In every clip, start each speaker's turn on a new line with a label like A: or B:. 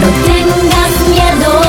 A: Dotykasz mnie do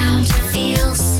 A: around feels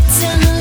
A: It's
B: a.